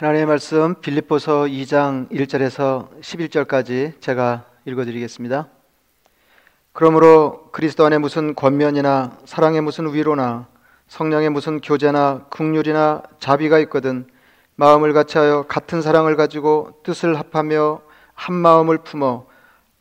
하나님의 말씀 빌립보서 2장 1절에서 11절까지 제가 읽어 드리겠습니다. 그러므로 그리스도 안에 무슨 권면이나 사랑의 무슨 위로나 성령의 무슨 교제나 국률이나 자비가 있거든 마음을 같이하여 같은 사랑을 가지고 뜻을 합하며 한 마음을 품어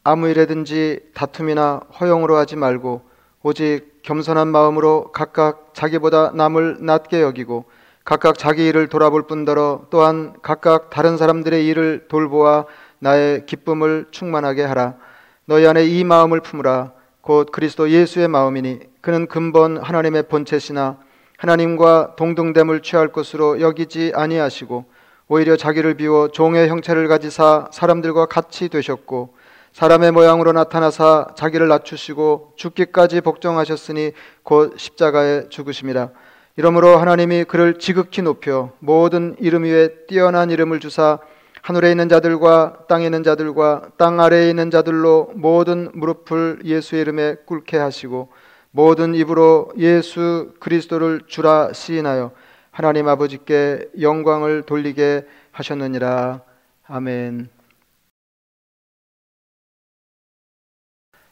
아무 일에든지 다툼이나 허용으로 하지 말고 오직 겸손한 마음으로 각각 자기보다 남을 낮게 여기고 각각 자기 일을 돌아볼 뿐더러 또한 각각 다른 사람들의 일을 돌보아 나의 기쁨을 충만하게 하라. 너희 안에 이 마음을 품으라. 곧 그리스도 예수의 마음이니 그는 근본 하나님의 본체시나 하나님과 동등됨을 취할 것으로 여기지 아니하시고 오히려 자기를 비워 종의 형체를 가지사 사람들과 같이 되셨고 사람의 모양으로 나타나사 자기를 낮추시고 죽기까지 복종하셨으니 곧 십자가에 죽으심이라. 이러므로 하나님이 그를 지극히 높여 모든 이름 위에 뛰어난 이름을 주사 하늘에 있는 자들과 땅에 있는 자들과 땅 아래에 있는 자들로 모든 무릎을 예수의 이름에 꿇게 하시고 모든 입으로 예수 그리스도를 주라 시인하여 하나님 아버지께 영광을 돌리게 하셨느니라. 아멘.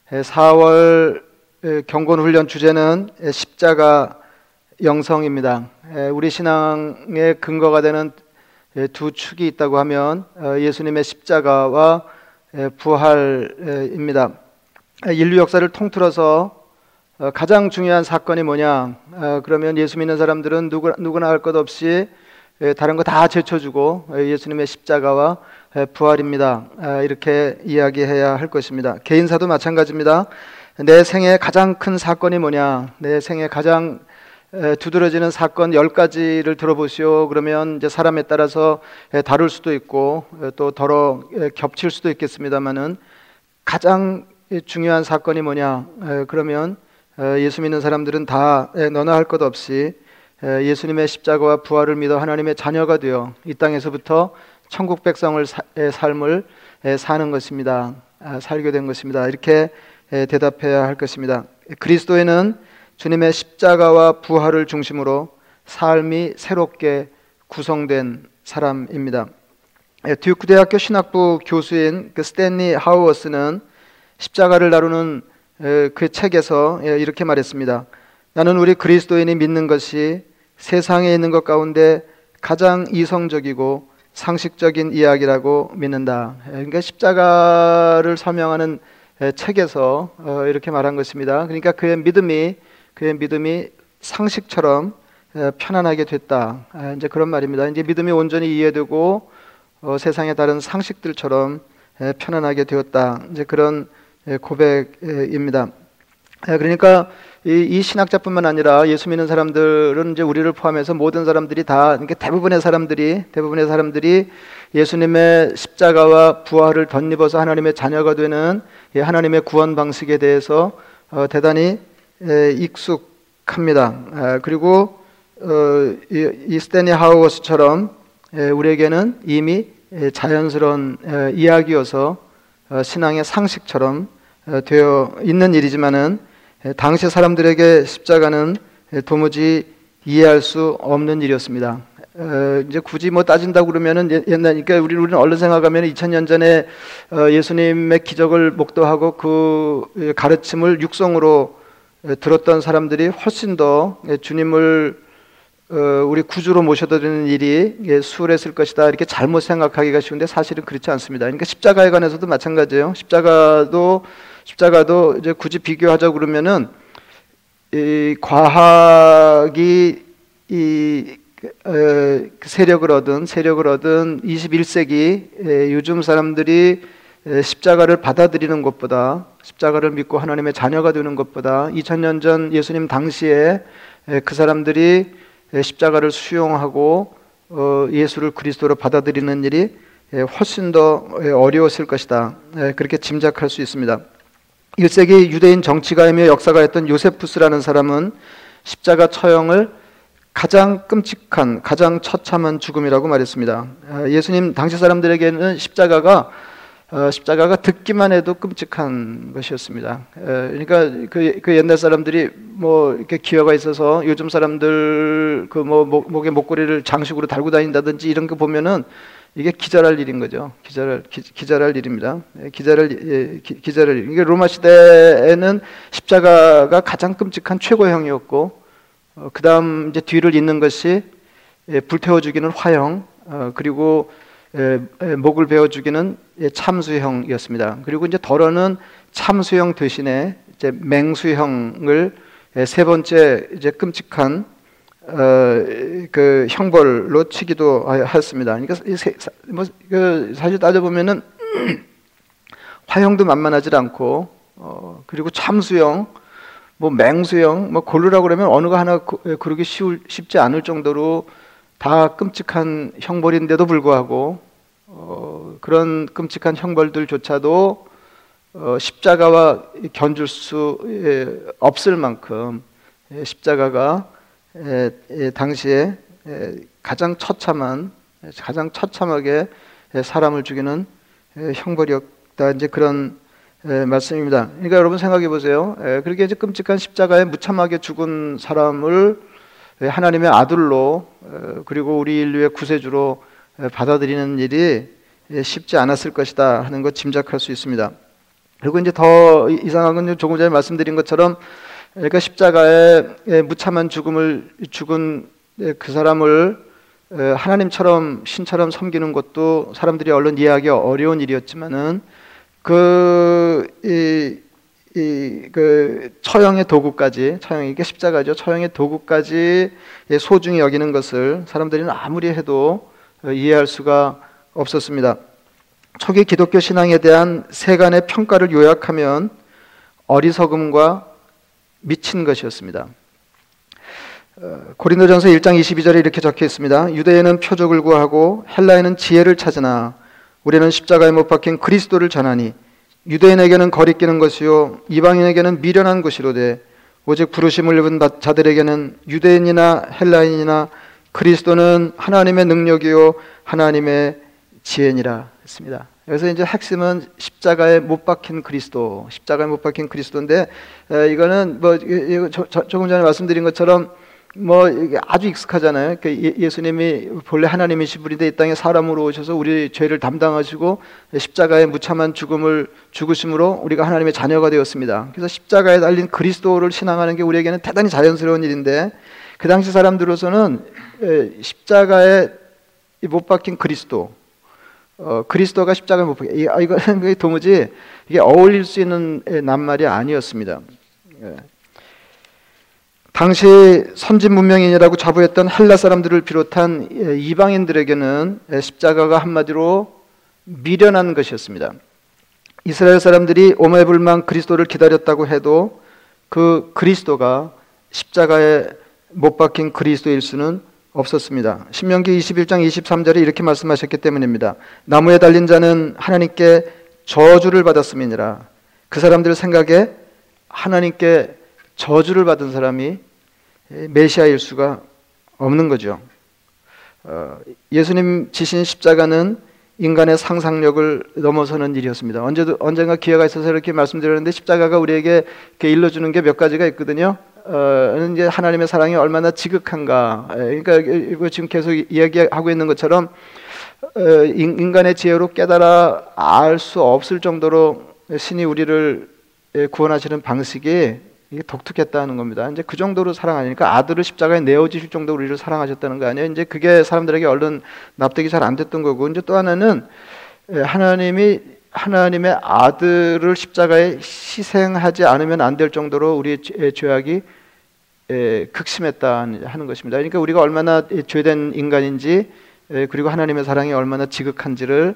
4월 경건 훈련 주제는 십자가 영성입니다. 우리 신앙의 근거가 되는 두 축이 있다고 하면 어, 예수님의 십자가와 부활입니다. 인류 역사를 통틀어서 어, 가장 중요한 사건이 뭐냐? 어, 그러면 예수 믿는 사람들은 누구, 누구나 할 것 없이 다른 거 다 제쳐주고 예수님의 십자가와 부활입니다. 이렇게 이야기해야 할 것입니다. 개인사도 마찬가지입니다. 내 생애 가장 큰 사건이 뭐냐? 내 생애 가장 두드러지는 사건 열 가지를 들어보시오. 그러면 이제 사람에 따라서 다룰 수도 있고 또 더러 겹칠 수도 있겠습니다만은 가장 중요한 사건이 뭐냐? 그러면 예수 믿는 사람들은 다 너나 할 것 없이 예수님의 십자가와 부활을 믿어 하나님의 자녀가 되어 이 땅에서부터 천국 백성을 삶을 사는 것입니다. 아, 살게 된 것입니다. 이렇게 대답해야 할 것입니다. 그리스도에는 주님의 십자가와 부활을 중심으로 삶이 새롭게 구성된 사람입니다. 예, 듀크 대학교 신학부 교수인 그 스탠리 하우어스는 십자가를 다루는 그 책에서 예, 이렇게 말했습니다. 나는 우리 그리스도인이 믿는 것이 세상에 있는 것 가운데 가장 이성적이고 상식적인 이야기라고 믿는다. 예, 그러니까 십자가를 설명하는 책에서 어, 이렇게 말한 것입니다. 그러니까 그의 믿음이 그의 믿음이 상식처럼 편안하게 됐다. 아, 이제 그런 말입니다. 이제 믿음이 온전히 이해되고 어, 세상의 다른 상식들처럼 편안하게 되었다. 이제 그런 고백입니다. 그러니까 이, 이, 신학자뿐만 아니라 예수 믿는 사람들은 이제 우리를 포함해서 모든 사람들이 다 그러니까 대부분의 사람들이 대부분의 사람들이 예수님의 십자가와 부활을 덧입어서 하나님의 자녀가 되는 하나님의 구원 방식에 대해서 어, 대단히 익숙합니다. 그리고 어, 이 스테니 하우어스처럼 우리에게는 이미 자연스러운 이야기여서 어, 신앙의 상식처럼 어, 되어 있는 일이지만은 당시 사람들에게 십자가는 도무지 이해할 수 없는 일이었습니다. 이제 굳이 뭐 따진다고 그러면은 옛날, 그러니까 우리, 우리는 얼른 생각하면 2000년 전에 예수님의 기적을 목도하고 그 가르침을 육성으로 들었던 사람들이 훨씬 더 주님을 어, 우리 구주로 모셔드리는 일이 수월했을 것이다 이렇게 잘못 생각하기가 쉬운데 사실은 그렇지 않습니다. 그러니까 십자가에 관해서도 마찬가지예요. 십자가도 십자가도 이제 굳이 비교하자 그러면은 이 과학이 이 어, 세력을 얻은 세력을 얻은 21세기 요즘 사람들이 십자가를 받아들이는 것보다 십자가를 믿고 하나님의 자녀가 되는 것보다 2000년 전 예수님 당시에 그 사람들이 십자가를 수용하고 어, 예수를 그리스도로 받아들이는 일이 훨씬 더 어려웠을 것이다. 그렇게 짐작할 수 있습니다. 1세기 유대인 정치가이며 역사가였던 요세푸스라는 사람은 십자가 처형을 가장 끔찍한, 가장 처참한 죽음이라고 말했습니다. 아, 예수님 당시 사람들에게는 십자가가 어, 십자가가 듣기만 해도 끔찍한 것이었습니다. 에, 그러니까 그, 그, 옛날 사람들이 뭐 이렇게 기여가 있어서 요즘 사람들 그 뭐 목에 목걸이를 장식으로 달고 다닌다든지 이런 거 보면은 이게 기절할 일인 거죠. 기절할 기, 기절할 일입니다. 예, 기절할 예, 기, 기절할 일. 이게 로마 시대에는 십자가가 가장 끔찍한 최고형이었고 어, 그다음 이제 뒤를 잇는 것이 예, 불태워 죽이는 화형 어, 그리고 목을 베어 죽이는 예, 참수형이었습니다. 그리고 이제 덜어는 참수형 대신에 이제 맹수형을 예, 세 번째 이제 끔찍한 어, 그 형벌로 치기도 하였습니다. 그러니까 뭐, 그 사실 따져 보면은 화형도 만만하지 않고 어, 그리고 참수형, 뭐 맹수형, 뭐 고르라고 그러면 어느 거 하나 고르기 쉬울, 쉽지 않을 정도로 다 끔찍한 형벌인데도 불구하고 어, 그런 끔찍한 형벌들조차도 어, 십자가와 견줄 수 예, 없을 만큼 예, 십자가가 에, 에, 당시에 에, 가장 처참한 가장 처참하게 사람을 죽이는 형벌이었다 이제 그런 말씀입니다. 그러니까 여러분 생각해 보세요. 그렇게 이제 끔찍한 십자가에 무참하게 죽은 사람을 하나님의 아들로 그리고 우리 인류의 구세주로 받아들이는 일이 쉽지 않았을 것이다 하는 것 짐작할 수 있습니다. 그리고 이제 더 이상한 건 조금 전에 말씀드린 것처럼 그러니까 십자가에 무참한 죽음을 죽은 그 사람을 하나님처럼 신처럼 섬기는 것도 사람들이 얼른 이해하기 어려운 일이었지만은 그, 이, 이, 그 처형의 도구까지 처형 이게 십자가죠. 처형의 도구까지 소중히 여기는 것을 사람들이 아무리 해도 이해할 수가 없었습니다. 초기 기독교 신앙에 대한 세간의 평가를 요약하면 어리석음과 미친 것이었습니다. 어, 고린도전서 1장 22절에 이렇게 적혀 있습니다. 유대인은 표적을 구하고 헬라인은 지혜를 찾으나 우리는 십자가에 못 박힌 그리스도를 전하니 유대인에게는 거리끼는 것이요 이방인에게는 미련한 것이로되 오직 부르심을 입은 자들에게는 유대인이나 헬라인이나 그리스도는 하나님의 능력이요 하나님의 지혜니라 했습니다. 그래서 이제 핵심은 십자가에 못 박힌 그리스도, 십자가에 못 박힌 그리스도인데 에, 이거는 뭐 이거 저, 저, 조금 전에 말씀드린 것처럼 뭐 아주 익숙하잖아요. 그 예, 수님이 본래 하나님이신 분인데 이 땅에 사람으로 오셔서 우리 죄를 담당하시고 십자가에 무참한 죽음을 죽으심으로 우리가 하나님의 자녀가 되었습니다. 그래서 십자가에 달린 그리스도를 신앙하는 게 우리에게는 대단히 자연스러운 일인데 그 당시 사람들로서는 십자가에 못 박힌 그리스도 어, 그리스도가 십자가에 못 박혀. 아, 이거는 도무지 이게 어울릴 수 있는 낱말이 아니었습니다. 예. 당시 선진 문명인이라고 자부했던 헬라 사람들을 비롯한 예, 이방인들에게는 십자가가 한마디로 미련한 것이었습니다. 이스라엘 사람들이 오매불망 그리스도를 기다렸다고 해도 그 그리스도가 십자가에 못 박힌 그리스도일 수는 없었습니다. 신명기 21장 23절에 이렇게 말씀하셨기 때문입니다. 나무에 달린 자는 하나님께 저주를 받았음이니라. 그 사람들 생각에 하나님께 저주를 받은 사람이 메시아일 수가 없는 거죠. 어, 예수님 지신 십자가는 인간의 상상력을 넘어서는 일이었습니다. 언제도 언젠가 기회가 있어서 이렇게 말씀드렸는데 십자가가 우리에게 일러주는 게 몇 가지가 있거든요. 어, 이제 하나님의 사랑이 얼마나 지극한가. 예, 그러니까 지금 계속 이야기하고 있는 것처럼 어, 인간의 지혜로 깨달아 알 수 없을 정도로 신이 우리를 예, 구원하시는 방식이 이게 독특했다는 겁니다. 이제 그 정도로 사랑하니까 아들을 십자가에 내어 주실 정도로 우리를 사랑하셨다는 거 아니에요? 이제 그게 사람들에게 얼른 납득이 잘 안 됐던 거고 이제 또 하나는 예, 하나님이 하나님의 아들을 십자가에 희생하지 않으면 안 될 정도로 우리의 죄악이 극심했다 하는 것입니다. 그러니까 우리가 얼마나 죄된 인간인지 그리고 하나님의 사랑이 얼마나 지극한지를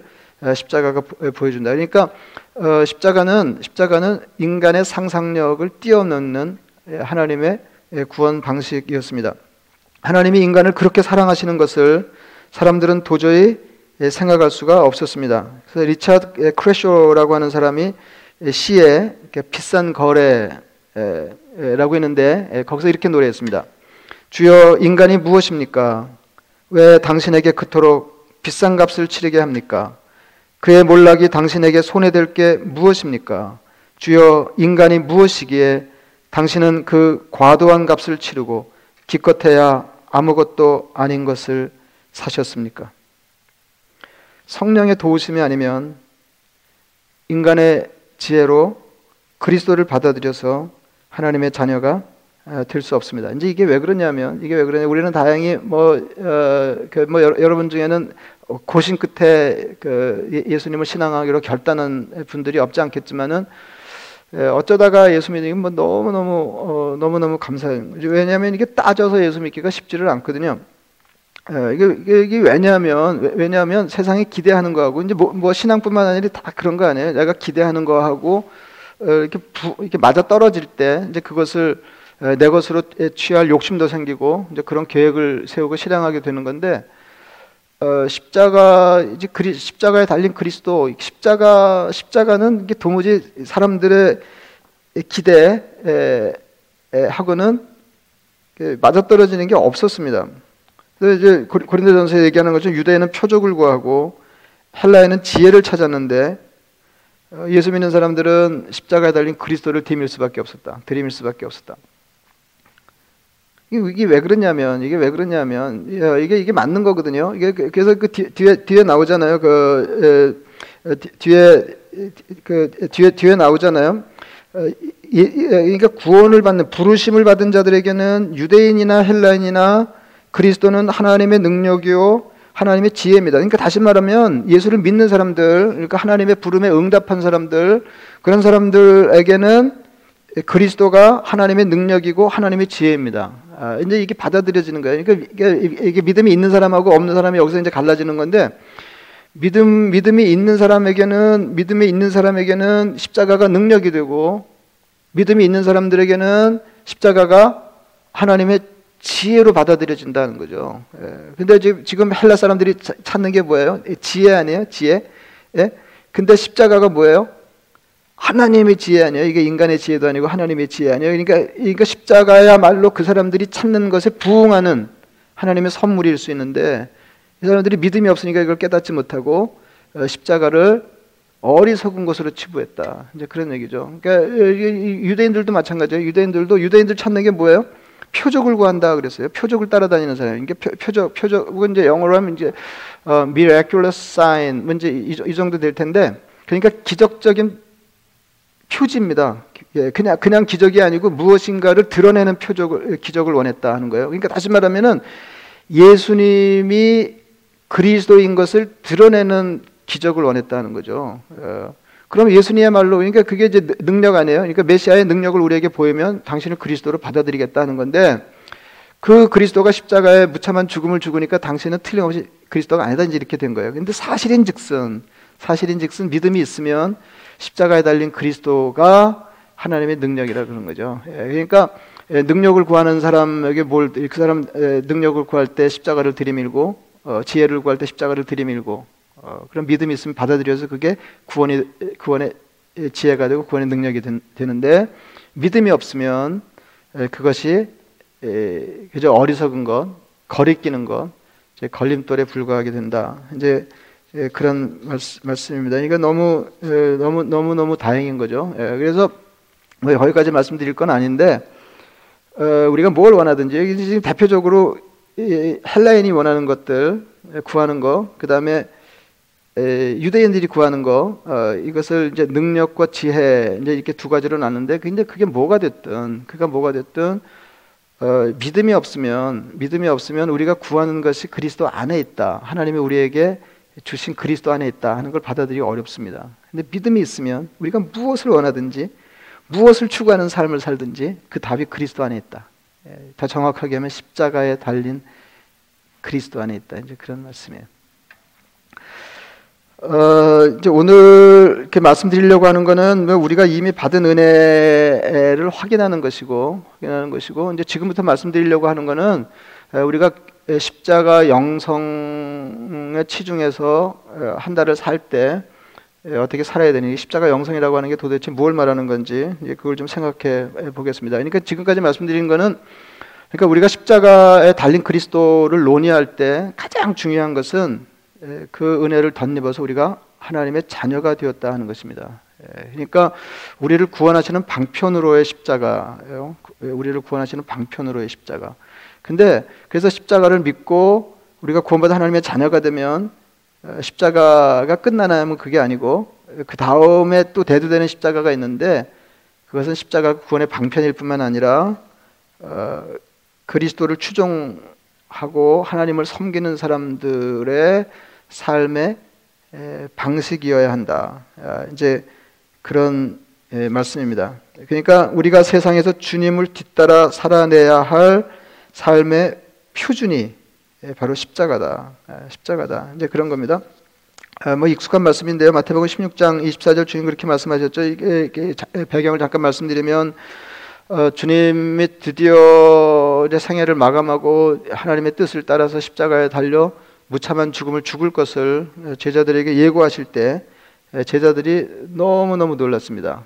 십자가가 보여준다. 그러니까 어, 십자가는 십자가는 인간의 상상력을 뛰어넘는 하나님의 구원 방식이었습니다. 하나님이 인간을 그렇게 사랑하시는 것을 사람들은 도저히 생각할 수가 없었습니다. 그래서 리차드 크래쇼라고 하는 사람이 시에 비싼 거래라고 했는데 거기서 이렇게 노래했습니다. 주여 인간이 무엇입니까? 왜 당신에게 그토록 비싼 값을 치르게 합니까? 그의 몰락이 당신에게 손해될 게 무엇입니까? 주여 인간이 무엇이기에 당신은 그 과도한 값을 치르고 기껏해야 아무것도 아닌 것을 사셨습니까? 성령의 도우심이 아니면 인간의 지혜로 그리스도를 받아들여서 하나님의 자녀가 아, 될수 없습니다. 이제 이게 왜 그러냐면 이게 왜 그러냐 우리는 다행히 뭐, 어, 그뭐 여러분 중에는 고심 끝에 그 예, 예수님을 신앙하기로 결단한 분들이 없지 않겠지만은 어쩌다가 예수 믿는 뭐 너무 너무 어, 너무 너무 감사해요. 왜냐하면 이게 따져서 예수 믿기가 쉽지를 않거든요. 이게, 이게, 이게, 왜냐하면 왜냐하면 세상이 기대하는 거하고 이제 뭐, 뭐, 신앙뿐만 아니라 다 그런 거 아니에요. 내가 기대하는 거하고 어, 이렇게 부, 이렇게 맞아 떨어질 때 이제 그것을 내 것으로 취할 욕심도 생기고 이제 그런 계획을 세우고 실행하게 되는 건데 어, 십자가 이제 그리, 십자가에 달린 그리스도 십자가 십자가는 이게 도무지 사람들의 기대 하고는 맞아떨어지는 게 없었습니다. 그래서 이제 고린도전서 얘기하는 것처럼 유대인은 표적을 구하고 헬라에는 지혜를 찾았는데 어, 예수 믿는 사람들은 십자가에 달린 그리스도를 딤일 수밖에 없었다. 들임일 수밖에 없었다. 이게 왜 그러냐면 이게 왜 그러냐면 이게 이게 맞는 거거든요. 이게 그, 그래서 그 뒤에 뒤에 나오잖아요. 그 에, 뒤에 그 뒤에 뒤에 나오잖아요. 어, 그러니까 구원을 받는 부르심을 받은 자들에게는 유대인이나 헬라인이나 그리스도는 하나님의 능력이요 하나님의 지혜입니다. 그러니까 다시 말하면 예수를 믿는 사람들, 그러니까 하나님의 부름에 응답한 사람들, 그런 사람들에게는 그리스도가 하나님의 능력이고 하나님의 지혜입니다. 아, 이제 이게 받아들여지는 거예요. 그러니까 이게, 믿음이 있는 사람하고 없는 사람이 여기서 이제 갈라지는 건데 믿음 믿음이 있는 사람에게는 믿음이 있는 사람에게는 십자가가 능력이 되고 믿음이 있는 사람들에게는 십자가가 하나님의 지혜로 받아들여진다는 거죠. 예. 근데 지금 헬라 사람들이 찾는 게 뭐예요? 지혜 아니에요? 지혜? 예? 근데 십자가가 뭐예요? 하나님의 지혜 아니에요. 이게 인간의 지혜도 아니고 하나님의 지혜 아니에요. 그러니까, 그러니까 십자가야말로 그 사람들이 찾는 것에 부응하는 하나님의 선물일 수 있는데 이 사람들이 믿음이 없으니까 이걸 깨닫지 못하고 어, 십자가를 어리석은 것으로 치부했다. 이제 그런 얘기죠. 그러니까 유대인들도 마찬가지예요. 유대인들도 유대인들 찾는 게 뭐예요? 표적을 구한다 그랬어요. 표적을 따라다니는 사람. 이게 표, 표적, 표적, 이제 영어로 하면 이제 어, miraculous sign, 문제 이, 이 정도 될 텐데, 그러니까 기적적인 표지입니다. 예, 그냥 그냥 기적이 아니고 무엇인가를 드러내는 표적을 기적을 원했다 하는 거예요. 그러니까 다시 말하면은 예수님이 그리스도인 것을 드러내는 기적을 원했다는 거죠. 어, 그럼 예수님의말로 그러니까 그게 이제 능력 아니에요. 그러니까 메시아의 능력을 우리에게 보이면 당신을 그리스도로 받아들이겠다는 건데 그 그리스도가 십자가에 무참한 죽음을 죽으니까 당신은 틀림없이 그리스도가 아니다 이제 이렇게 된 거예요. 근데 사실인즉슨 사실인즉슨 믿음이 있으면 십자가에 달린 그리스도가 하나님의 능력이라 그런 거죠. 예, 그러니까 예, 능력을 구하는 사람에게 뭘 그 사람 예, 능력을 구할 때 십자가를 들이밀고 어, 지혜를 구할 때 십자가를 들이밀고 어, 그런 믿음이 있으면 받아들여서 그게 구원이 구원의 지혜가 되고 구원의 능력이 된, 되는데 믿음이 없으면 그것이 그저 어리석은 것, 거리끼는 것, 걸림돌에 불과하게 된다. 이제 예, 그런 말씀, 입니다 그러니까 너무 예, 너무 너무 너무 다행인 거죠. 예, 그래서 뭐 거기까지 말씀드릴 건 아닌데 어, 우리가 뭘 원하든지 지금 대표적으로 헬라인이 원하는 것들 구하는 거, 그 다음에 유대인들이 구하는 거 어, 이것을 이제 능력과 지혜 이제 이렇게 두 가지로 나는데 근데 그게 뭐가 됐든 그가 뭐가 됐든 어, 믿음이 없으면 믿음이 없으면 우리가 구하는 것이 그리스도 안에 있다. 하나님이 우리에게 주신 그리스도 안에 있다 하는 걸 받아들이기 어렵습니다. 근데 믿음이 있으면 우리가 무엇을 원하든지 무엇을 추구하는 삶을 살든지 그 답이 그리스도 안에 있다. 예, 더 정확하게 하면 십자가에 달린 그리스도 안에 있다. 이제 그런 말씀이에요. 어, 이제 오늘 이렇게 말씀드리려고 하는 거는 뭐 우리가 이미 받은 은혜를 확인하는 것이고, 확인하는 것이고, 이제 지금부터 말씀드리려고 하는 거는 우리가 십자가 영성에 치중해서 한 달을 살 때 어떻게 살아야 되니 십자가 영성이라고 하는 게 도대체 뭘 말하는 건지 그걸 좀 생각해 보겠습니다. 그러니까 지금까지 말씀드린 거는 그러니까 우리가 십자가에 달린 그리스도를 논의할 때 가장 중요한 것은 그 은혜를 덧입어서 우리가 하나님의 자녀가 되었다 하는 것입니다. 예, 그러니까 우리를 구원하시는 방편으로의 십자가예요. 우리를 구원하시는 방편으로의 십자가. 근데 그래서 십자가를 믿고 우리가 구원받아 하나님의 자녀가 되면 어, 십자가가 끝나나 하면 그게 아니고 그 다음에 또 대두되는 십자가가 있는데 그것은 십자가 구원의 방편일 뿐만 아니라 어, 그리스도를 추종하고 하나님을 섬기는 사람들의 삶의 방식이어야 한다. 아, 이제 그런 말씀입니다. 그러니까 우리가 세상에서 주님을 뒤따라 살아내야 할 삶의 표준이 바로 십자가다. 아, 십자가다. 이제 그런 겁니다. 아, 뭐 익숙한 말씀인데요. 마태복음 16장 24절 주님 그렇게 말씀하셨죠. 이게, 이게 배경을 잠깐 말씀드리면 어, 주님이 드디어 이제 생애를 마감하고 하나님의 뜻을 따라서 십자가에 달려 무참한 죽음을 죽을 것을 제자들에게 예고하실 때 제자들이 너무 너무 놀랐습니다.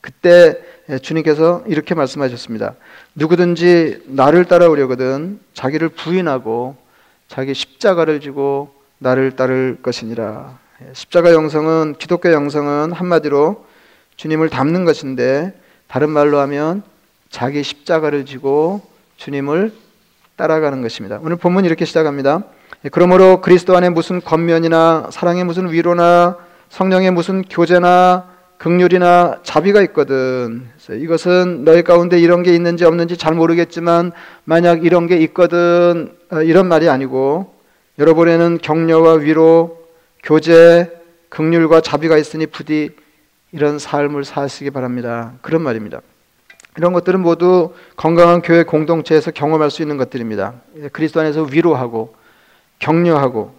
그때 주님께서 이렇게 말씀하셨습니다. 누구든지 나를 따라오려거든 자기를 부인하고 자기 십자가를 지고 나를 따를 것이니라. 십자가 영성은 기독교 영성은 한마디로 주님을 닮는 것인데 다른 말로 하면 자기 십자가를 지고 주님을 따라가는 것입니다. 오늘 본문 이렇게 시작합니다. 그러므로 그리스도 안에 무슨 권면이나 사랑의 무슨 위로나 성령의 무슨 교제나 극률이나 자비가 있거든. 이것은 너희 가운데 이런 게 있는지 없는지 잘 모르겠지만 만약 이런 게 있거든 어, 이런 말이 아니고 여러분에는 격려와 위로, 교제, 극률과 자비가 있으니 부디 이런 삶을 사시기 바랍니다. 그런 말입니다. 이런 것들은 모두 건강한 교회 공동체에서 경험할 수 있는 것들입니다. 그리스도 안에서 위로하고 격려하고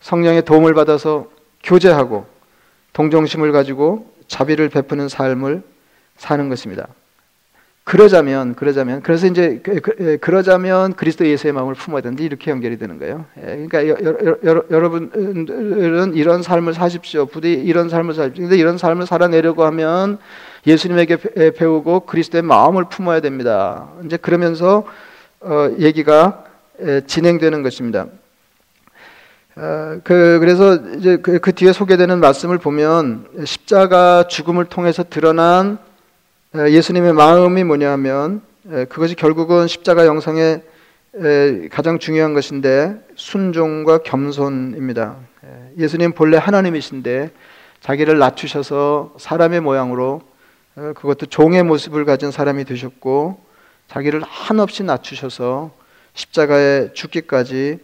성령의 도움을 받아서 교제하고 동정심을 가지고 자비를 베푸는 삶을 사는 것입니다. 그러자면 그러자면 그래서 이제 그, 그, 예, 그러자면 그리스도 예수의 마음을 품어야 되는데 이렇게 연결이 되는 거예요. 예, 그러니까 여, 러분들은 이런 삶을 사십시오. 부디 이런 삶을 사십시오. 근데 이런 삶을 살아내려고 하면 예수님에게 배우고 그리스도의 마음을 품어야 됩니다. 이제 그러면서 어, 얘기가 진행되는 것입니다. 어, 그 그래서 이제 그, 그 뒤에 소개되는 말씀을 보면 십자가 죽음을 통해서 드러난 예수님의 마음이 뭐냐면 그것이 결국은 십자가 영상의 가장 중요한 것인데 순종과 겸손입니다. 예수님 본래 하나님이신데 자기를 낮추셔서 사람의 모양으로 어, 그것도 종의 모습을 가진 사람이 되셨고 자기를 한없이 낮추셔서 십자가에 죽기까지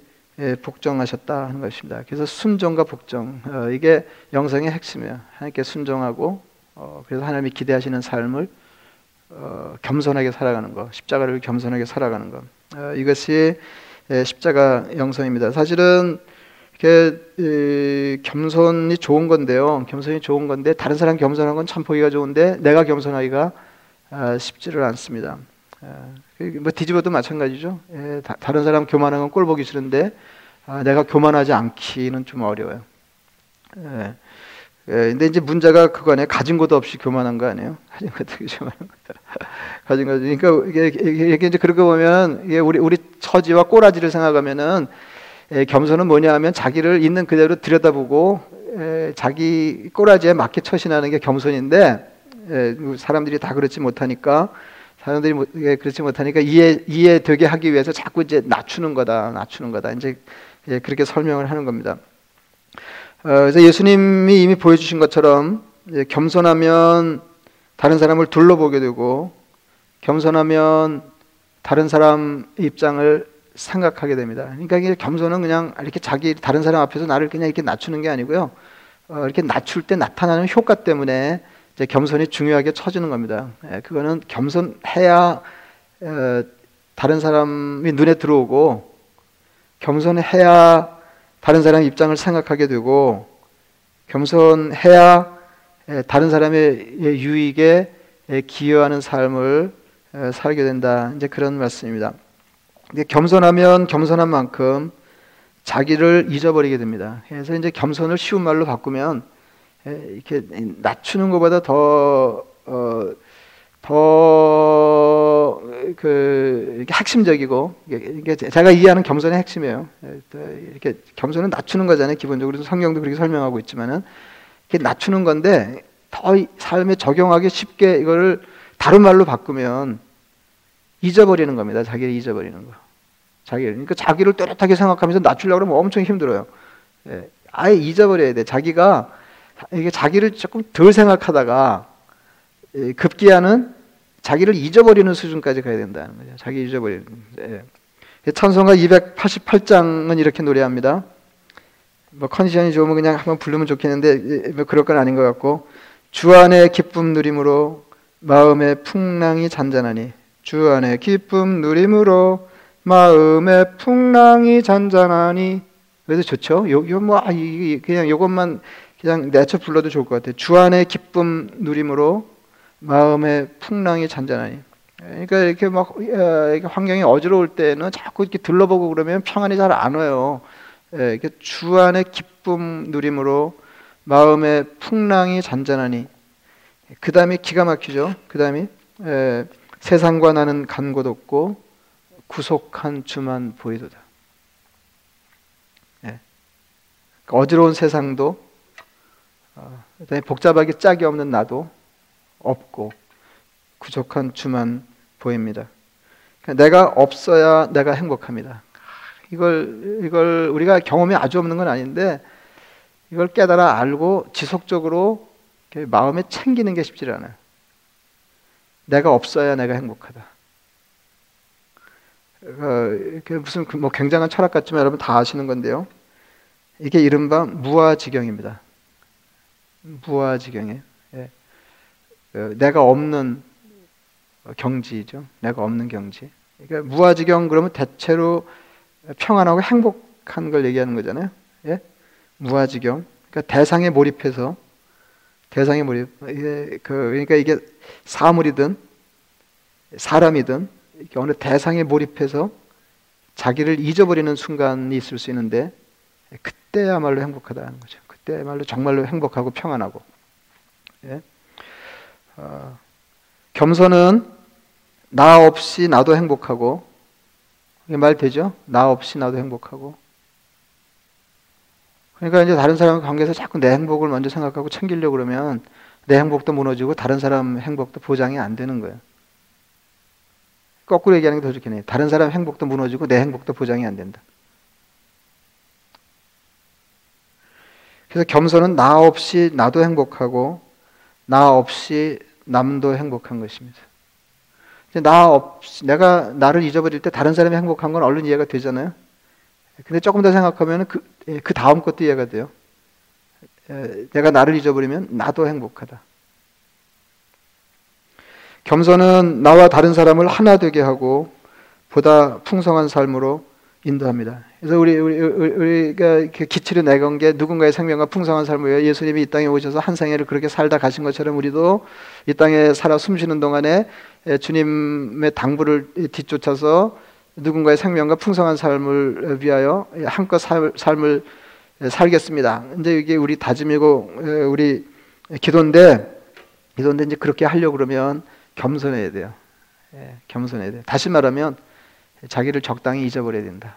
복종하셨다 하는 것입니다. 그래서 순종과 복종 어, 이게 영성의 핵심이에요. 하나님께 순종하고 어, 그래서 하나님이 기대하시는 삶을 어, 겸손하게 살아가는 것, 십자가를 겸손하게 살아가는 것. 어, 이것이 예, 십자가 영성입니다. 사실은 이렇게 겸손이 좋은 건데요. 겸손이 좋은 건데 다른 사람 겸손한 건 참 보기가 좋은데 내가 겸손하기가 아, 쉽지를 않습니다. 아, 그뭐 뒤집어도 마찬가지죠. 예, 다, 른 사람 교만한 건 꼴 보기 싫은데 아, 내가 교만하지 않기는 좀 어려워요. 예. 예, 근데 이제 문제가 그거 아 가진 것도 없이 교만한 거 아니에요? 가진 것도 교만한 거. 가진 거. 그러니까 이게, 이게 이제 그렇게 보면 이게 우리 우리 처지와 꼬라지를 생각하면은 예, 겸손은 뭐냐 하면 자기를 있는 그대로 들여다보고 예, 자기 꼬라지에 맞게 처신하는 게 겸손인데 예, 사람들이 다 그렇지 못하니까 사람들이 뭐, 예, 그렇지 못하니까 이해 이해되게 하기 위해서 자꾸 이제 낮추는 거다, 낮추는 거다. 이제 예, 그렇게 설명을 하는 겁니다. 어, 그래서 예수님이 이미 보여주신 것처럼 겸손하면 다른 사람을 둘러보게 되고 겸손하면 다른 사람 입장을 생각하게 됩니다. 그러니까 이게 겸손은 그냥 이렇게 자기 다른 사람 앞에서 나를 그냥 이렇게 낮추는 게 아니고요. 어, 이렇게 낮출 때 나타나는 효과 때문에 이제 겸손이 중요하게 쳐지는 겁니다. 예, 그거는 겸손해야 어, 다른 사람이 눈에 들어오고 겸손해야 다른 사람의 입장을 생각하게 되고 겸손해야 다른 사람의 유익에 기여하는 삶을 살게 된다. 이제 그런 말씀입니다. 겸손하면 겸손한 만큼 자기를 잊어버리게 됩니다. 그래서 이제 겸손을 쉬운 말로 바꾸면 이렇게 낮추는 것보다 더, 어, 더 그 핵심적이고 이게 제가 이해하는 겸손의 핵심이에요. 예, 이렇게 겸손은 낮추는 거잖아요. 기본적으로 성경도 그렇게 설명하고 있지만은 이렇게 낮추는 건데 더 삶에 적용하기 쉽게 이거를 다른 말로 바꾸면 잊어버리는 겁니다. 자기를 잊어버리는 거. 자기 그러니까 자기를 또렷하게 생각하면서 낮추려고 그러면 엄청 힘들어요. 예, 아예 잊어버려야 돼. 자기가 이게 자기를 조금 덜 생각하다가 예, 급기야는 자기를 잊어버리는 수준까지 가야 된다는 거죠. 자기 잊어버리는. 예. 찬송가 288장은 이렇게 노래합니다. 뭐 컨디션이 좋으면 그냥 한번 부르면 좋겠는데 뭐 그럴 건 아닌 것 같고 주 안에 기쁨 누림으로 마음의 풍랑이 잔잔하니 주 안에 기쁨 누림으로 마음의 풍랑이 잔잔하니 그래서 좋죠. 요, 요 뭐, 아, 그냥 요것만 그냥 내쳐 불러도 좋을 것 같아요. 주 안에 기쁨 누림으로 마음의 풍랑이 잔잔하니. 그러니까 이렇게 막 이렇게 환경이 어지러울 때는 자꾸 이렇게 둘러보고 그러면 평안이 잘 안 와요. 예, 이렇게 주 안에 기쁨 누림으로 마음의 풍랑이 잔잔하니. 그 다음에 기가 막히죠. 그 다음에 세상과 나는 간 곳 없고 구속한 주만 보이도다. 예. 어지러운 세상도 어, 복잡하게 짝이 없는 나도 없고 구속한 주만 보입니다. 그러니까 내가 없어야 내가 행복합니다. 이걸 이걸 우리가 경험이 아주 없는 건 아닌데 이걸 깨달아 알고 지속적으로 마음에 챙기는 게 쉽지 않아요. 내가 없어야 내가 행복하다. 어, 무슨 그뭐 굉장한 철학 같지만 여러분 다 아시는 건데요. 이게 이른바 무아지경입니다. 무아지경이에요. 예. 어, 내가 없는 경지죠. 내가 없는 경지. 그러니까 무아지경 그러면 대체로 평안하고 행복한 걸 얘기하는 거잖아요. 예? 무아지경. 그러니까 대상에 몰입해서 대상에 몰입. 예, 그 그러니까 이게 사물이든 사람이든 어느 대상에 몰입해서 자기를 잊어버리는 순간이 있을 수 있는데 그때야말로 행복하다는 거죠. 그때야말로 정말로 행복하고 평안하고. 예? 어, 겸손은 나 없이 나도 행복하고 말 되죠? 나 없이 나도 행복하고. 그러니까 이제 다른 사람 관계에서 자꾸 내 행복을 먼저 생각하고 챙기려고 그러면 내 행복도 무너지고 다른 사람 행복도 보장이 안 되는 거예요. 거꾸로 얘기하는 게 더 좋겠네요. 다른 사람 행복도 무너지고 내 행복도 보장이 안 된다. 그래서 겸손은 나 없이 나도 행복하고 나 없이 남도 행복한 것입니다. 나 없이 내가 나를 잊어버릴 때 다른 사람이 행복한 건 얼른 이해가 되잖아요. 근데 조금 더 생각하면 그, 예, 그 다음 것도 이해가 돼요. 내가 나를 잊어버리면 나도 행복하다. 겸손은 나와 다른 사람을 하나 되게 하고 보다 풍성한 삶으로 인도합니다. 그래서 우리, 우리, 우리가 기치를 내건 게 누군가의 생명과 풍성한 삶을 예수님이 이 땅에 오셔서 한 생애를 그렇게 살다 가신 것처럼 우리도 이 땅에 살아 숨쉬는 동안에 주님의 당부를 뒤쫓아서 누군가의 생명과 풍성한 삶을 위하여 한껏 삶을 살겠습니다. 이제 이게 우리 다짐이고 우리 기도인데 기도인데 이제 그렇게 하려고 그러면 겸손해야 돼요. 예, 겸손해야 돼요. 다시 말하면 자기를 적당히 잊어버려야 된다.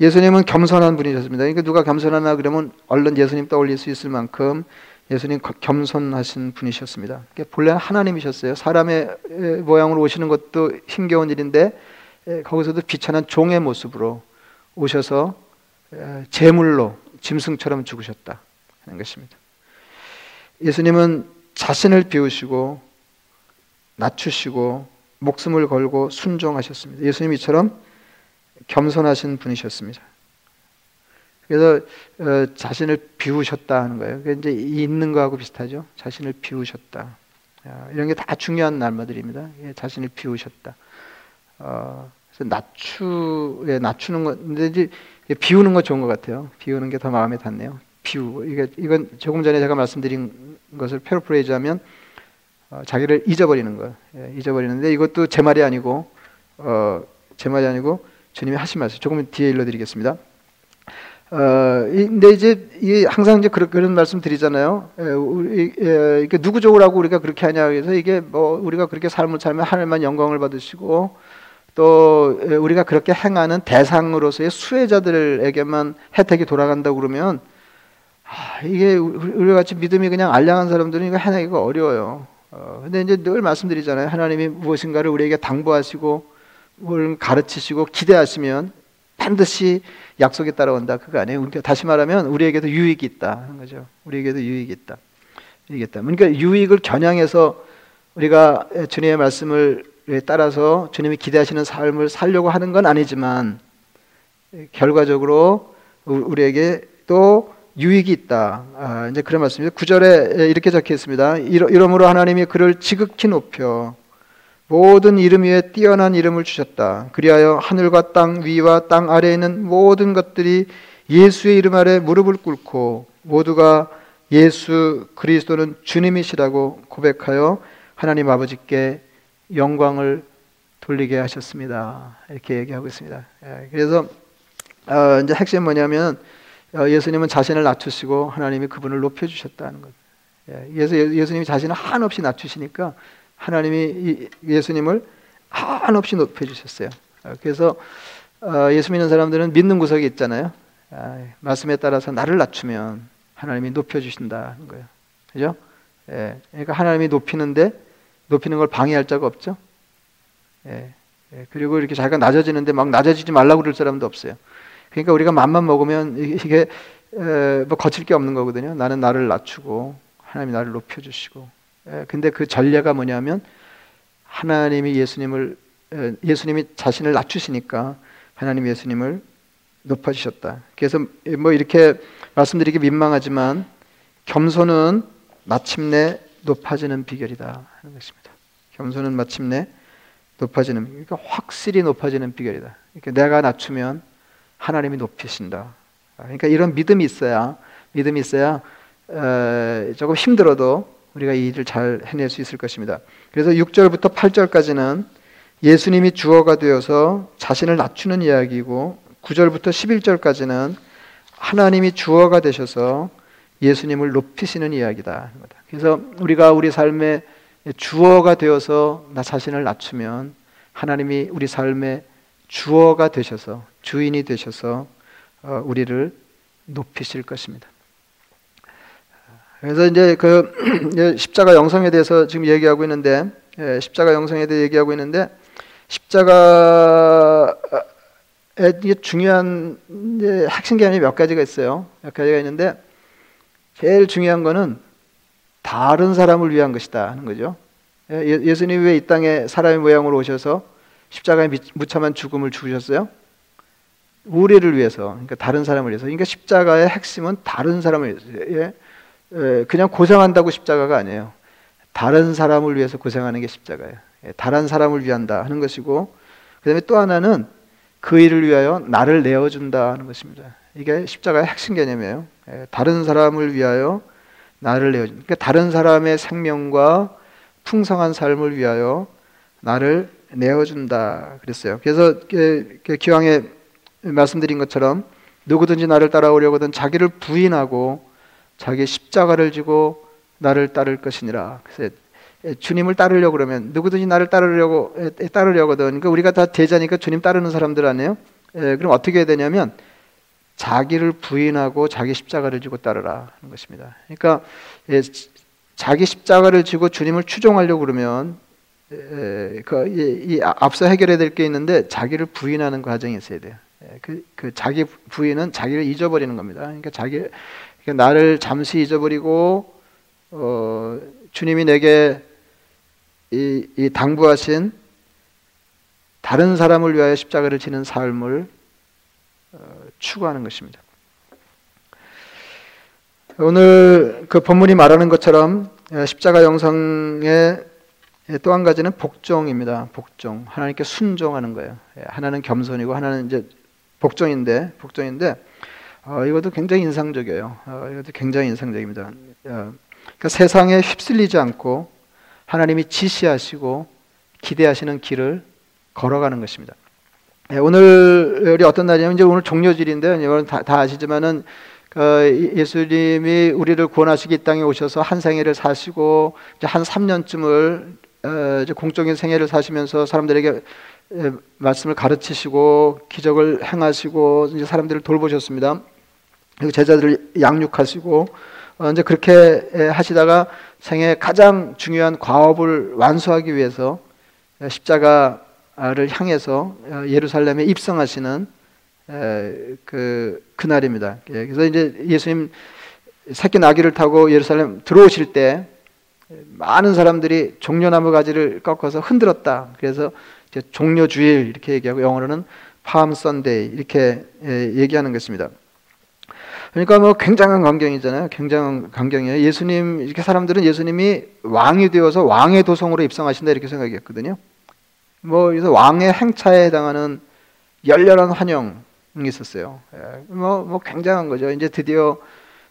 예수님은 겸손한 분이셨습니다. 그러니까 누가 겸손하나 그러면 얼른 예수님 떠올릴 수 있을 만큼 예수님 겸손하신 분이셨습니다. 본래 하나님이셨어요. 사람의 모양으로 오시는 것도 힘겨운 일인데 거기서도 비천한 종의 모습으로 오셔서 제물로 짐승처럼 죽으셨다 하는 것입니다. 예수님은 자신을 비우시고 낮추시고 목숨을 걸고 순종하셨습니다. 예수님 이처럼 겸손하신 분이셨습니다. 그래서 어, 자신을 비우셨다 하는 거예요. 그 이제 있는 거하고 비슷하죠. 자신을 비우셨다. 이런 게 다 중요한 말들입니다. 예, 자신을 비우셨다. 어, 그래서 낮추, 예, 낮추는 거, 근데 이제 비우는 거 좋은 것 같아요. 비우는 게 더 마음에 닿네요. 비우. 이건 조금 전에 제가 말씀드린 것을 패러프레이즈하면 어, 자기를 잊어버리는 거, 예, 잊어버리는데 이것도 제 말이 아니고 어, 제 말이 아니고 주님이 하신 말씀. 조금 뒤에 읽어드리겠습니다. 어, 근데 이제 이 항상 이제 그런, 그런 말씀 드리잖아요. 에, 우리, 에, 이게 누구 좋으라고 우리가 그렇게 하냐 그래서 이게 뭐 우리가 그렇게 삶을 살면 하늘만 영광을 받으시고 또 우리가 그렇게 행하는 대상으로서의 수혜자들에게만 혜택이 돌아간다고 그러면 아, 이게 우리 같이 믿음이 그냥 알량한 사람들은 이거 해내기가 어려워요. 어, 근데 이제 늘 말씀드리잖아요. 하나님이 무엇인가를 우리에게 당부하시고 뭘 가르치시고 기대하시면 반드시 약속에 따라온다. 그거 아니에요. 그러니까 다시 말하면 우리에게도 유익이 있다 하는 거죠. 우리에게도 유익이 있다. 유익이 있다. 그러니까 유익을 겨냥해서 우리가 주님의 말씀을 따라서 주님이 기대하시는 삶을 살려고 하는 건 아니지만 결과적으로 우리에게 또 유익이 있다. 아, 이제 그런 말씀입니다. 구절에 이렇게 적혀 있습니다. 이러므로 하나님이 그를 지극히 높여 모든 이름 위에 뛰어난 이름을 주셨다. 그리하여 하늘과 땅 위와 땅 아래에 있는 모든 것들이 예수의 이름 아래 무릎을 꿇고 모두가 예수 그리스도는 주님이시라고 고백하여 하나님 아버지께 영광을 돌리게 하셨습니다. 이렇게 얘기하고 있습니다. 예, 그래서 어, 이제 핵심 뭐냐면 어, 예수님은 자신을 낮추시고 하나님이 그분을 높여 주셨다는 것. 예, 예수님이 자신을 한없이 낮추시니까 하나님이 예수님을 한없이 높여 주셨어요. 아, 그래서 어, 예수 믿는 사람들은 믿는 구석이 있잖아요. 아, 말씀에 따라서 나를 낮추면 하나님이 높여 주신다는 거예요. 그죠? 예, 그러니까 하나님이 높이는데 높이는 걸 방해할 자가 없죠. 예, 예, 그리고 이렇게 자기가 낮아지는데 막 낮아지지 말라고 그럴 사람도 없어요. 그러니까 우리가 맘만 먹으면 이게 뭐 거칠 게 없는 거거든요. 나는 나를 낮추고 하나님이 나를 높여 주시고 예, 근데 그 전례가 뭐냐면 하나님이 예수님을 예수님이 자신을 낮추시니까 하나님 예수님을 높아주셨다. 그래서 뭐 이렇게 말씀드리기 민망하지만 겸손은 마침내 높아지는 비결이다 하는 것입니다. 겸손은 마침내 높아지는 그러니까 확실히 높아지는 비결이다. 그러니까 내가 낮추면 하나님이 높이신다. 그러니까 이런 믿음이 있어야 믿음이 있어야 어, 조금 힘들어도 우리가 이 일을 잘 해낼 수 있을 것입니다. 그래서 6절부터 8절까지는 예수님이 주어가 되어서 자신을 낮추는 이야기이고 9절부터 11절까지는 하나님이 주어가 되셔서 예수님을 높이시는 이야기다. 그래서 우리가 우리 삶의 주어가 되어서 나 자신을 낮추면 하나님이 우리 삶의 주어가 되셔서 주인이 되셔서 어, 우리를 높이실 것입니다. 그래서 이제 그 십자가 영성에 대해서 지금 얘기하고 있는데 예, 십자가 영성에 대해 얘기하고 있는데 십자가의 중요한 핵심 개념이 몇 가지가 있어요. 몇 가지가 있는데 제일 중요한 거는 다른 사람을 위한 것이다 하는 거죠. 예, 예 예수님이 왜 이 땅에 사람의 모양으로 오셔서 십자가에 무참한 죽음을 죽으셨어요? 우리를 위해서, 그러니까 다른 사람을 위해서. 그러니까 십자가의 핵심은 다른 사람을 위해서. 예? 예, 그냥 고생한다고 십자가가 아니에요. 다른 사람을 위해서 고생하는 게 십자가예요. 예, 다른 사람을 위한다 하는 것이고, 그 다음에 또 하나는 그 일을 위하여 나를 내어준다 하는 것입니다. 이게 십자가의 핵심 개념이에요. 예, 다른 사람을 위하여 나를 내어준다. 그러니까 다른 사람의 생명과 풍성한 삶을 위하여 나를 내어준다 그랬어요. 그래서 기왕에 말씀드린 것처럼 누구든지 나를 따라오려거든 자기를 부인하고 자기 십자가를 지고 나를 따를 것이니라. 그래서 주님을 따르려 그러면 누구든지 나를 따르려고 따르려거든. 그러니까 우리가 다 제자니까 주님 따르는 사람들 아니에요? 예, 그럼 어떻게 해야 되냐면 자기를 부인하고 자기 십자가를 지고 따르라 하는 것입니다. 그러니까 예, 자기 십자가를 지고 주님을 추종하려고 그러면 예, 그, 이, 이 앞서 해결해야 될 게 있는데 자기를 부인하는 과정이 있어야 돼요. 예, 그, 그 자기 부인은 자기를 잊어버리는 겁니다. 그러니까 자기 그러니까 나를 잠시 잊어버리고 어, 주님이 내게 이, 이 당부하신 다른 사람을 위하여 십자가를 지는 삶을 어, 추구하는 것입니다. 오늘 그 본문이 말하는 것처럼 어, 십자가 영상의 또 한 가지는 복종입니다. 복종. 하나님께 순종하는 거예요. 예, 하나는 겸손이고 하나는 이제 복종인데 복종인데 어, 이것도 굉장히 인상적이에요. 어, 이것도 굉장히 인상적입니다. 어, 그러니까 세상에 휩쓸리지 않고 하나님이 지시하시고 기대하시는 길을 걸어가는 것입니다. 예, 오늘이 어떤 날이냐면 이제 오늘 종료질인데요. 여러분 다, 다 아시지만은 어, 예수님이 우리를 구원하시기 이 땅에 오셔서 한 생애를 사시고 한 3년쯤을 어, 공적인 생애를 사시면서 사람들에게 말씀을 가르치시고 기적을 행하시고 이제 사람들을 돌보셨습니다. 그리고 제자들을 양육하시고 어, 이제 그렇게 하시다가 생애 가장 중요한 과업을 완수하기 위해서 십자가를 향해서 어, 예루살렘에 입성하시는 그 그날입니다. 예, 그래서 이제 예수님 새끼 나귀를 타고 예루살렘 들어오실 때 많은 사람들이 종려나무 가지를 꺾어서 흔들었다. 그래서 종려주일 이렇게 얘기하고 영어로는 팜 선데이 이렇게 얘기하는 것입니다. 그러니까 뭐 굉장한 광경이잖아요. 굉장한 광경이에요. 예수님 이렇게 사람들은 예수님이 왕이 되어서 왕의 도성으로 입성하신다 이렇게 생각했거든요. 뭐 그래서 왕의 행차에 해당하는 열렬한 환영이 있었어요. 뭐뭐 뭐 굉장한 거죠. 이제 드디어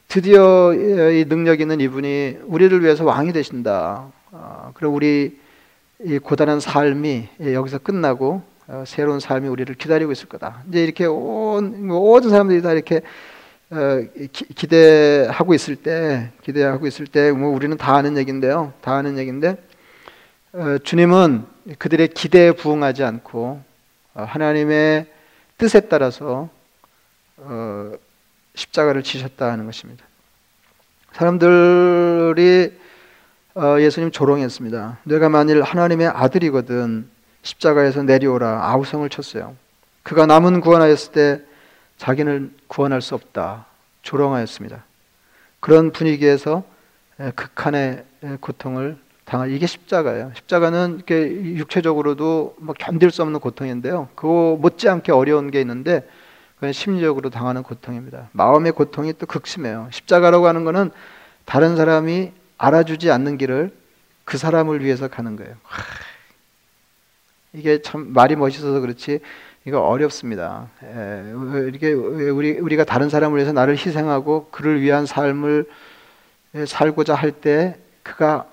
드디어 이 능력 있는 이분이 우리를 위해서 왕이 되신다. 어, 그리고 우리 이 고단한 삶이 여기서 끝나고 어, 새로운 삶이 우리를 기다리고 있을 거다. 이제 이렇게 온 모든 사람들이 다 이렇게 어, 기, 대하고 있을 때, 기대하고 있을 때, 뭐 우리는 다 아는 얘기인데요. 다 아는 얘기인데, 어, 주님은 그들의 기대에 부응하지 않고 어, 하나님의 뜻에 따라서 어, 십자가를 지셨다 하는 것입니다. 사람들이 어, 예수님 조롱했습니다. 내가 만일 하나님의 아들이거든 십자가에서 내려오라 아우성을 쳤어요. 그가 남은 구원하였을 때 자기는 구원할 수 없다. 조롱하였습니다. 그런 분위기에서 극한의 고통을 당할 이게 십자가예요. 십자가는 이렇게 육체적으로도 뭐 견딜 수 없는 고통인데요. 그거 못지않게 어려운 게 있는데 그건 심리적으로 당하는 고통입니다. 마음의 고통이 또 극심해요. 십자가라고 하는 거는 다른 사람이 알아주지 않는 길을 그 사람을 위해서 가는 거예요. 이게 참 말이 멋있어서 그렇지 이거 어렵습니다. 이렇게 우리 우리가 다른 사람을 위해서 나를 희생하고 그를 위한 삶을 살고자 할 때 그가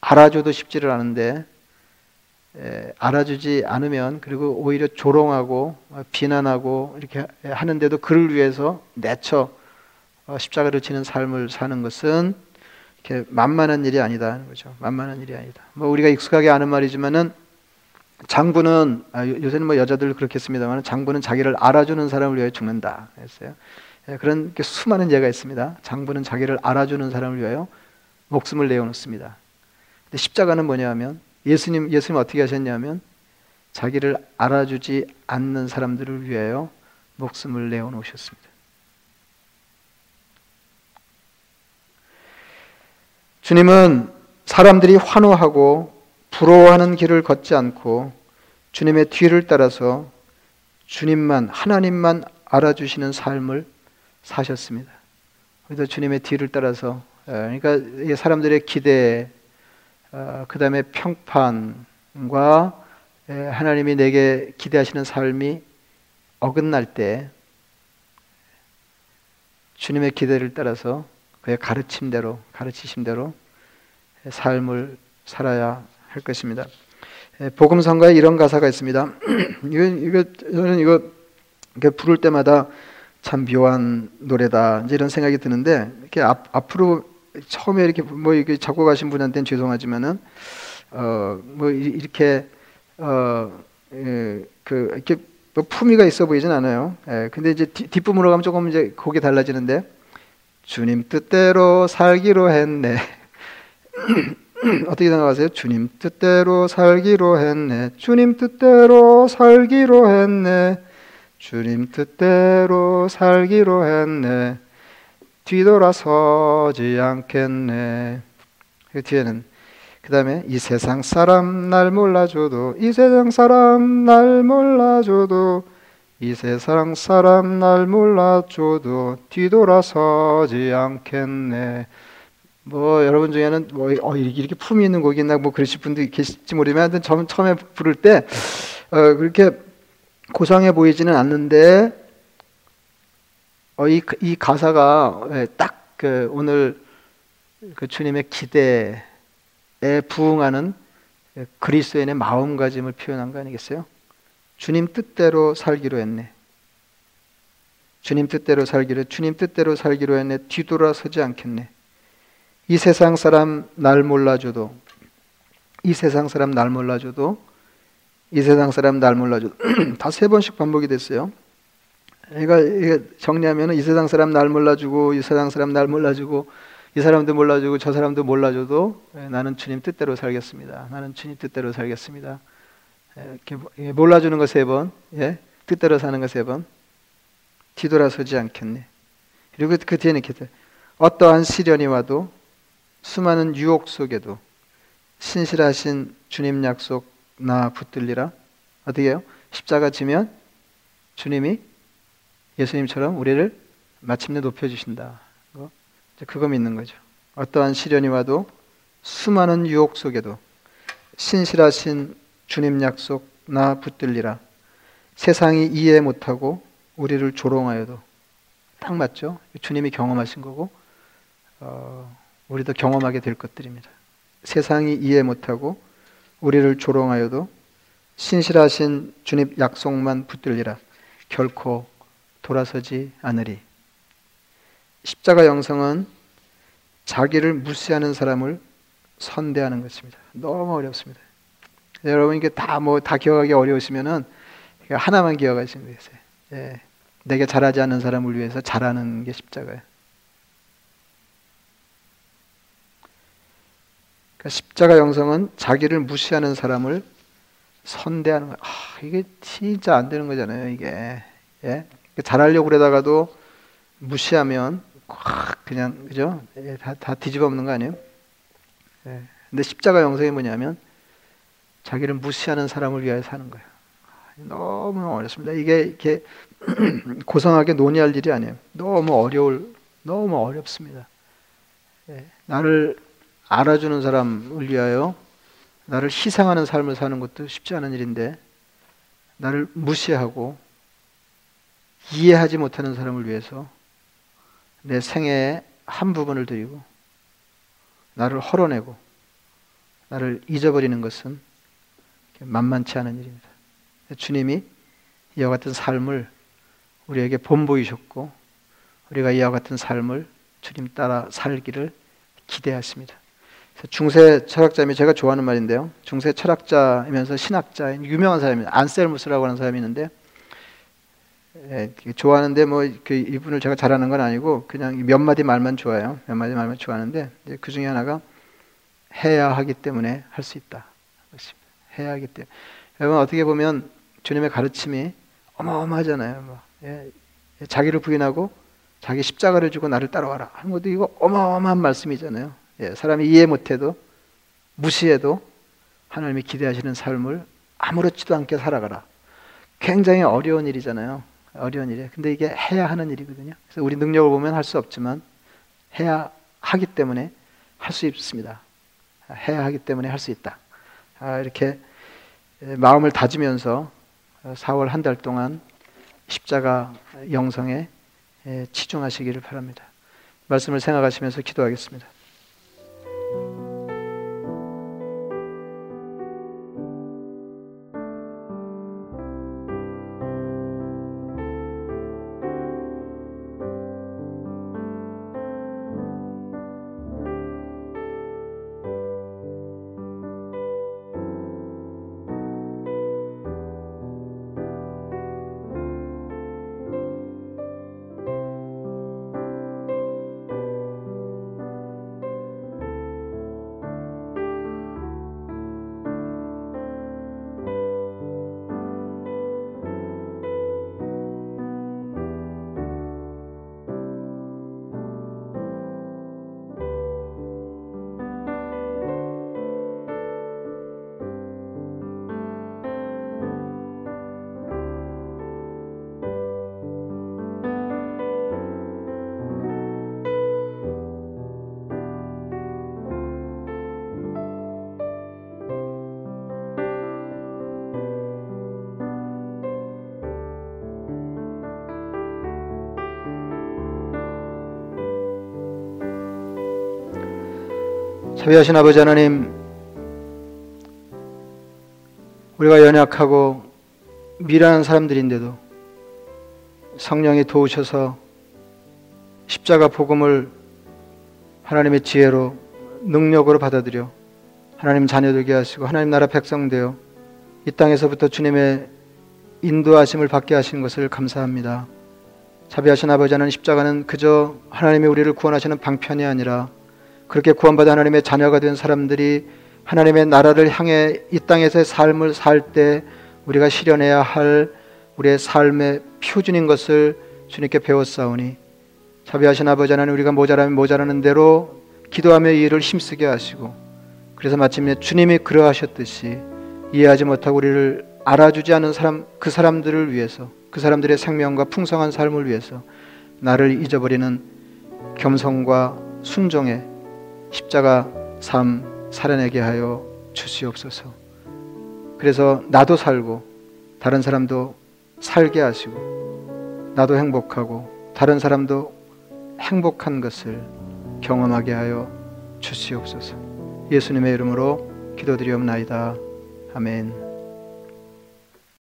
알아줘도 쉽지를 않은데 알아주지 않으면 그리고 오히려 조롱하고 비난하고 이렇게 하는데도 그를 위해서 내쳐 어, 십자가를 지는 삶을 사는 것은 이렇게 만만한 일이 아니다 거죠. 만만한 일이 아니다. 뭐 우리가 익숙하게 아는 말이지만은 장부는 아, 요새는 뭐 여자들 그렇게 했습니다만 장부는 자기를 알아주는 사람을 위해 죽는다 했어요. 예, 그런 수많은 예가 있습니다. 장부는 자기를 알아주는 사람을 위하여 목숨을 내어놓습니다. 근데 십자가는 뭐냐면 예수님 예수님 어떻게 하셨냐면 자기를 알아주지 않는 사람들을 위하여 목숨을 내어놓으셨습니다. 주님은 사람들이 환호하고 부러워하는 길을 걷지 않고 주님의 뒤를 따라서 주님만 하나님만 알아주시는 삶을 사셨습니다. 그래서 주님의 뒤를 따라서 예, 그러니까 사람들의 기대, 어, 그 다음에 평판과 예, 하나님이 내게 기대하시는 삶이 어긋날 때 주님의 기대를 따라서 그의 가르침대로 가르치심대로 삶을 살아야 할 것입니다. 예, 복음 성가에 이런 가사가 있습니다. 이거 이거 저는 이거 부를 때마다 참 묘한 노래다 이런 생각이 드는데 이렇게 앞, 앞으로 처음에 이렇게 뭐 이게 작곡하신 분한테는 죄송하지만은 어 뭐 이렇게 어그 예, 이렇게 뭐 품위가 있어 보이진 않아요. 예, 근데 이제 뒷부분으로 가면 조금 이제 곡이 달라지는데 주님 뜻대로 살기로 했네. 어떻게 생각하세요? 주님 뜻대로 살기로 했네. 주님 뜻대로 살기로 했네. 주님 뜻대로 살기로 했네. 뒤돌아서지 않겠네. 그 뒤에는 그 다음에 이 세상 사람 날 몰라줘도 이 세상 사람 날 몰라줘도 이 세상 사람 날 몰라줘도 뒤돌아서지 않겠네. 뭐 여러분 중에는 뭐 어, 이렇게 품이 있는 곡이 있나 뭐 그러실 분도 계실지 모르지만 처음 처음에 부를 때 어, 그렇게 고상해 보이지는 않는데 어, 이, 이 가사가 예, 딱그 오늘 그 주님의 기대에 부응하는 그리스도인의 마음가짐을 표현한 거 아니겠어요? 주님 뜻대로 살기로 했네. 주님 뜻대로 살기로 주님 뜻대로 살기로 했네. 뒤돌아서지 않겠네. 이 세상 사람 날 몰라줘도 이 세상 사람 날 몰라줘도 이 세상 사람 날 몰라줘도 다 세 번씩 반복이 됐어요. 그러니까 이게 정리하면 이 세상 사람 날 몰라주고 이 세상 사람 날 몰라주고 이 사람도 몰라주고 저 사람도 몰라줘도 예, 나는 주님 뜻대로 살겠습니다. 나는 주님 뜻대로 살겠습니다. 예, 몰라주는 거 세 번, 예? 뜻대로 사는 거 세 번, 뒤돌아서지 않겠네. 그리고 그 뒤에는 이렇게 어떠한 시련이 와도 수많은 유혹 속에도 신실하신 주님 약속 나 붙들리라. 어떻게 해요? 십자가 지면 주님이 예수님처럼 우리를 마침내 높여주신다. 그거 믿는 거죠. 어떠한 시련이 와도 수많은 유혹 속에도 신실하신 주님 약속 나 붙들리라. 세상이 이해 못하고 우리를 조롱하여도 딱 맞죠. 주님이 경험하신 거고 어, 우리도 경험하게 될 것들입니다. 세상이 이해 못하고 우리를 조롱하여도 신실하신 주님 약속만 붙들리라. 결코 돌아서지 않으리. 십자가 영성은 자기를 무시하는 사람을 선대하는 것입니다. 너무 어렵습니다. 여러분 이게 다 뭐다 뭐, 기억하기 어려우시면은 하나만 기억하시면 되세요. 예. 내게 잘하지 않는 사람을 위해서 잘하는 게 십자가예요. 그러니까 십자가 영성은 자기를 무시하는 사람을 선대하는 거. 아, 이게 진짜 안 되는 거잖아요, 이게. 예? 그러니까 잘하려고 그러다가도 무시하면 확 그냥 그죠? 예, 다, 다 뒤집어 엎는 거 아니에요? 예. 근데 십자가 영성이 뭐냐면 자기를 무시하는 사람을 위하여 사는 거예요. 너무 어렵습니다. 이게 이렇게 고상하게 논의할 일이 아니에요. 너무 어려울, 너무 어렵습니다. 예. 나를 알아주는 사람을 위하여 나를 희생하는 삶을 사는 것도 쉽지 않은 일인데 나를 무시하고 이해하지 못하는 사람을 위해서 내 생애의 한 부분을 드리고 나를 헐어내고 나를 잊어버리는 것은 만만치 않은 일입니다. 주님이 이와 같은 삶을 우리에게 본보이셨고 우리가 이와 같은 삶을 주님 따라 살기를 기대하십니다. 중세 철학자면 제가 좋아하는 말인데요. 중세 철학자이면서 신학자인 유명한 사람입니다. 안셀무스라고 하는 사람이 있는데 예, 좋아하는데 뭐 그 이분을 제가 잘하는 건 아니고 그냥 몇 마디 말만 좋아요. 몇 마디 말만 좋아하는데 그 중에 하나가 해야 하기 때문에 할 수 있다. 해야 하기 때문에. 여러분 어떻게 보면 주님의 가르침이 어마어마하잖아요. 뭐, 예, 예, 자기를 부인하고 자기 십자가를 주고 나를 따라와라 하는 것도 이거 어마어마한 말씀이잖아요. 예, 사람이 이해 못해도 무시해도 하나님이 기대하시는 삶을 아무렇지도 않게 살아가라. 굉장히 어려운 일이잖아요. 어려운 일이에요. 근데 이게 해야 하는 일이거든요. 그래서 우리 능력을 보면 할 수 없지만 해야 하기 때문에 할 수 있습니다. 해야 하기 때문에 할 수 있다. 아, 이렇게 마음을 다지면서 4월 한 달 동안 십자가 영성에 치중하시기를 바랍니다. 말씀을 생각하시면서 기도하겠습니다. 자비하신 아버지 하나님, 우리가 연약하고 미련한 사람들인데도 성령이 도우셔서 십자가 복음을 하나님의 지혜로 능력으로 받아들여 하나님 자녀 되게 하시고 하나님 나라 백성 되어 이 땅에서부터 주님의 인도하심을 받게 하신 것을 감사합니다. 자비하신 아버지 하나님 십자가는 그저 하나님이 우리를 구원하시는 방편이 아니라 그렇게 구원받아 하나님의 자녀가 된 사람들이 하나님의 나라를 향해 이 땅에서의 삶을 살 때 우리가 실현해야 할 우리의 삶의 표준인 것을 주님께 배웠사오니 자비하신 아버지 하나님 우리가 모자라면 모자라는 대로 기도하며 이 일을 힘쓰게 하시고 그래서 마침내 주님이 그러하셨듯이 이해하지 못하고 우리를 알아주지 않은 사람 그 사람들을 위해서 그 사람들의 생명과 풍성한 삶을 위해서 나를 잊어버리는 겸손과 순종의 십자가 삶 살아내게 하여 주시옵소서. 그래서 나도 살고 다른 사람도 살게 하시고 나도 행복하고 다른 사람도 행복한 것을 경험하게 하여 주시옵소서. 예수님의 이름으로 기도드리옵나이다. 아멘.